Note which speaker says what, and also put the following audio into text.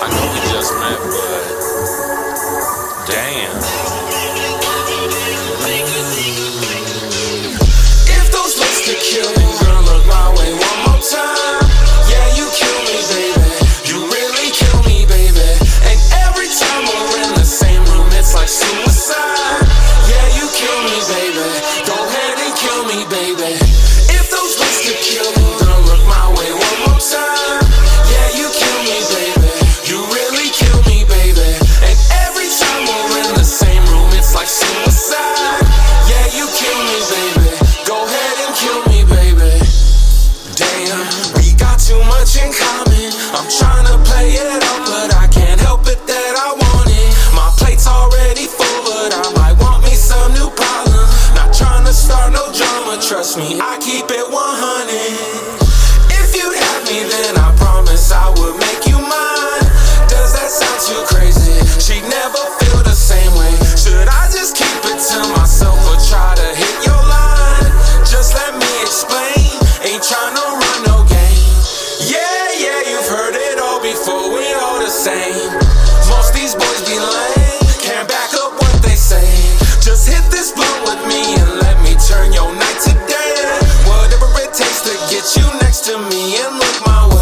Speaker 1: I know we just met, but
Speaker 2: I'm trying to play it up, but I can't help it that I want it. My plate's already full, but I might want me some new problem. Not trying to start no drama, trust me, I keep it one. same. Most these boys be lame, can't back up what they say. Just hit this blunt with me and let me turn your night to day. Whatever it takes to get you next to me and look my way.